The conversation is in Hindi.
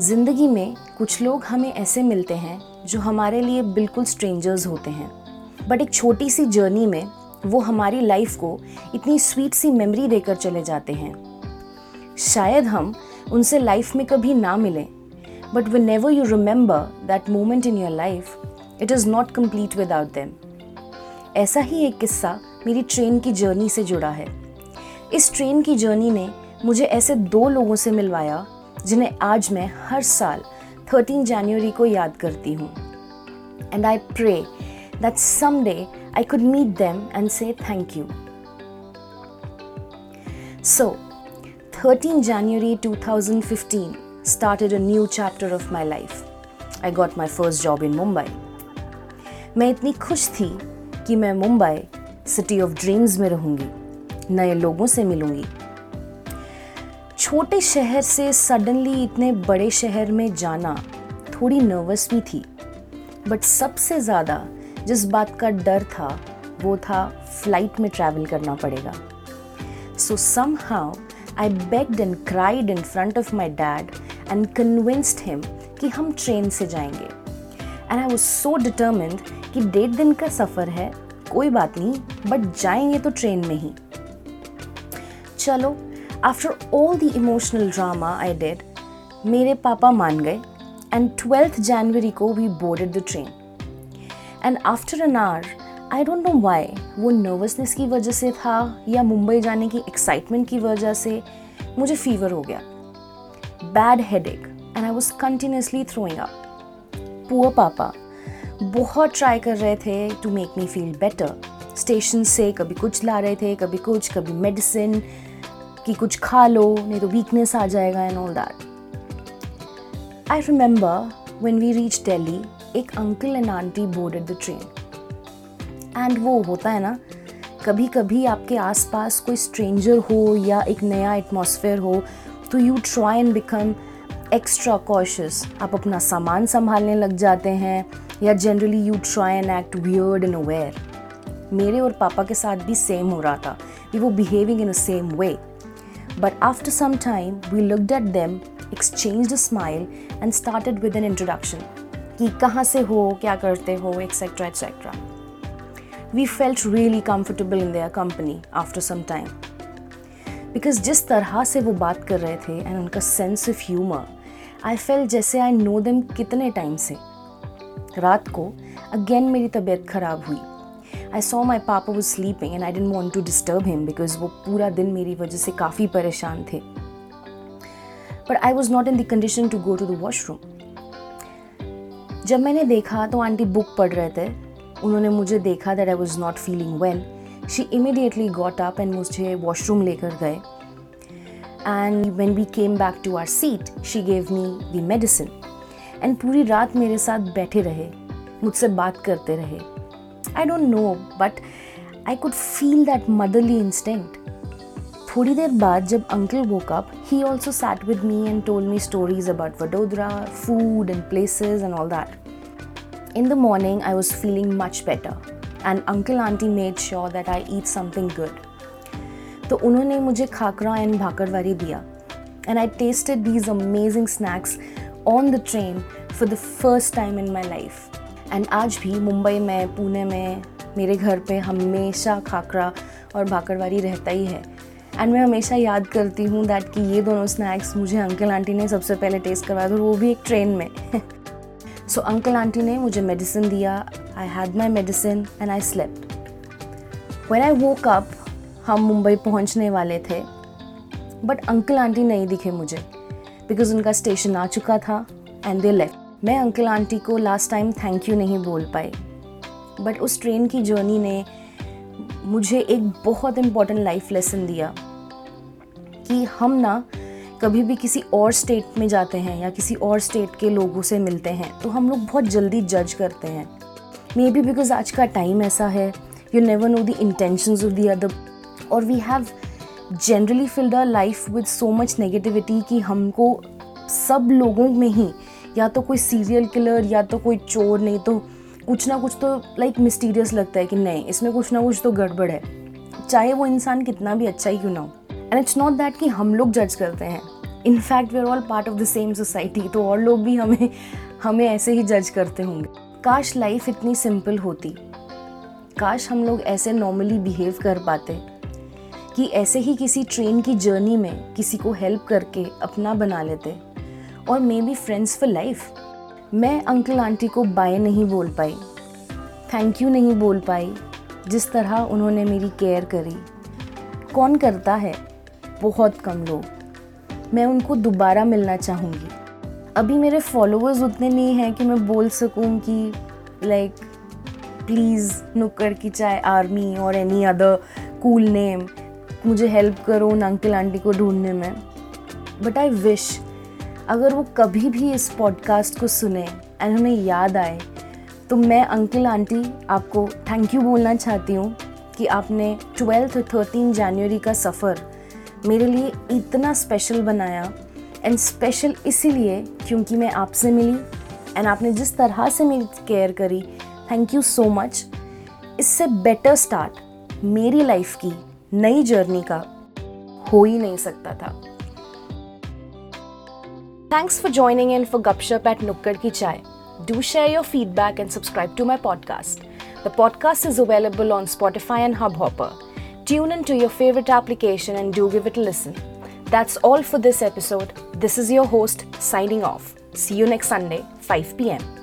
ज़िंदगी में कुछ लोग हमें ऐसे मिलते हैं जो हमारे लिए बिल्कुल स्ट्रेंजर्स होते हैं। बट एक छोटी सी जर्नी में वो हमारी लाइफ को इतनी स्वीट सी मेमोरी देकर चले जाते हैं। शायद हम उनसे लाइफ में कभी ना मिलें but whenever you remember that moment in your life it is not complete without them ऐसा ही एक किस्सा मेरी ट्रेन की जर्नी से जुड़ा है। इस ट्रेन की जर्नी ने मुझे ऐसे दो लोगों से मिलवाया जिन्हें आज मैं हर साल 13 जनवरी को याद करती हूँ and I pray that some day I could meet them and say thank you so 13 January 2015 started a new chapter of my life. I got my first job in Mumbai. मैं इतनी खुश थी कि मैं मुंबई सिटी ऑफ़ ड्रीम्स में रहूँगी, नए लोगों से मिलूँगी छोटे शहर से सडनली इतने बड़े शहर में जाना थोड़ी नर्वस भी थी। बट सबसे ज़्यादा जिस बात का डर था, वो था फ़्लाइट में ट्रैवल करना पड़ेगा। So somehow I begged and cried in front of my dad and convinced him कि हम ट्रेन से जाएँगे। And I was so determined कि डेढ़ दिन का सफ़र है, कोई बात नहीं बट जाएँगे तो ट्रेन में ही। चलो after all the emotional drama I did मेरे पापा मान गए एंड ट्वेल्थ जनवरी को we boarded the train and after an hour I don't know why वो नर्वसनेस की वजह से था या मुंबई जाने की एक्साइटमेंट की वजह से, मुझे फीवर हो गया. Bad headache and I was continuously throwing up poor पापा, बहुत ट्राई कर रहे थे to make me feel better station से कभी कुछ ला रहे थे, कभी कुछ, कभी मेडिसिन कि कुछ खा लो, नहीं तो वीकनेस आ जाएगा and all that I remember when we reach Delhi एक uncle and aunty boarded the train and वो होता है ना कभी कभी आपके आसपास कोई स्ट्रेंजर हो या एक नया एटमॉस्फेयर हो तो you try and become extra cautious आप अपना सामान संभालने लग जाते हैं या generally you try and act weird and aware मेरे और पापा के साथ भी सेम हो रहा था. वी वो behaving in a same way But after some time, we looked at them, exchanged a smile, and started with an introduction. कि कहाँ से हो क्या करते हो etcetera etcetera we felt really comfortable in their company after some time because जिस तरह से वो बात कर रहे थे एंड उनका sense of humour I fell जैसे आई नो देम कितने टाइम से. रात को अगेन मेरी तबीयत खराब हुई. आई सॉ माई पापा वो sleeping and I didn't want to disturb him because वो पूरा दिन मेरी वजह से काफ़ी परेशान थे। But I was not in the condition to go to the washroom जब मैंने देखा तो आंटी बुक पढ़ रहे थे। उन्होंने मुझे देखा that I was not feeling well she immediately got up and मुझे वॉशरूम लेकर गए। And when we came back to our seat she gave me the medicine and पूरी रात मेरे साथ बैठे रहे। मुझसे बात करते रहे। I don't know but I could feel that motherly instinct थोड़ी देर बाद जब uncle woke up he also sat with me and told me stories about Vadodara food and places and all that in the morning I was feeling much better and uncle aunty made sure that I eat something good तो उन्होंने मुझे खाकरा एंड भाकरवारी दिया and I tasted these amazing snacks on the train for the first time in my life and आज भी मुंबई में, पुणे में, मेरे घर पे हमेशा खाकरा और भाकरवारी रहता ही है। एंड मैं हमेशा याद करती हूँ दैट कि ये दोनों स्नैक्स मुझे अंकल आंटी ने सबसे पहले टेस्ट करवाया था वो भी एक ट्रेन में। सो अंकल आंटी ने मुझे मेडिसिन दिया। I had my medicine and I slept when I woke up हम मुंबई पहुँचने वाले थे। बट अंकल आंटी नहीं दिखे मुझे। बिकॉज़ उनका स्टेशन आ चुका था एंड दे लेफ़्ट मैं अंकल आंटी को लास्ट टाइम थैंक यू नहीं बोल पाई। बट उस ट्रेन की जर्नी ने मुझे एक बहुत इंपॉर्टेंट लाइफ लेसन दिया। कि हम ना कभी भी किसी और स्टेट में जाते हैं या किसी और स्टेट के लोगों से मिलते हैं तो हम लोग बहुत जल्दी जज करते हैं। मे बी बिकॉज़ आज का टाइम ऐसा है you never know the intentions of the other और we have generally filled our life with so much negativity कि हमको सब लोगों में ही या तो कोई सीरियल किलर या तो कोई चोर नहीं तो कुछ ना कुछ तो लाइक like, मिस्टीरियस लगता है कि नहीं इसमें कुछ ना कुछ तो गड़बड़ है। चाहे वो इंसान कितना भी अच्छा ही क्यों ना हो। एंड इट्स नॉट दैट कि हम लोग जज करते हैं। In fact we are all part of the same society तो और लोग भी हमें हमें ऐसे ही जज करते होंगे। काश लाइफ इतनी सिंपल होती। काश हम लोग ऐसे नॉर्मली बिहेव कर पाते। कि ऐसे ही किसी ट्रेन की जर्नी में किसी को हेल्प करके अपना बना लेते। और may be friends for life मैं अंकल आंटी को बाय नहीं बोल पाई. थैंक यू नहीं बोल पाई. जिस तरह उन्होंने मेरी केयर करी. कौन करता है? बहुत कम लोग. मैं उनको दोबारा मिलना चाहूँगी. अभी मेरे फॉलोअर्स उतने नहीं हैं कि मैं बोल सकूँ कि लाइक प्लीज़ नुक्कड़ की चाय आर्मी और एनी अदर कूल नेम मुझे हेल्प करो उन अंकल आंटी को ढूँढने में. बट आई विश अगर वो कभी भी इस पॉडकास्ट को सुने एंड उन्हें याद आए तो मैं अंकल आंटी आपको थैंक यू बोलना चाहती हूँ कि आपने ट्वेल्थ और थर्टीन जनवरी का सफ़र मेरे लिए इतना स्पेशल बनाया एंड स्पेशल इसीलिए क्योंकि मैं आपसे मिली एंड आपने जिस तरह से मेरी केयर करी थैंक यू सो मच इससे बेटर स्टार्ट मेरी लाइफ की, नई जर्नी का हो ही नहीं सकता था। Thanks for joining in for Gupshup at Nukkad Ki Chai. Do share your feedback and subscribe to my podcast. The podcast is available on Spotify and Hubhopper. Tune into your favorite application and do give it a listen. That's all for this episode. This is your host signing off. See you next Sunday, 5 p.m.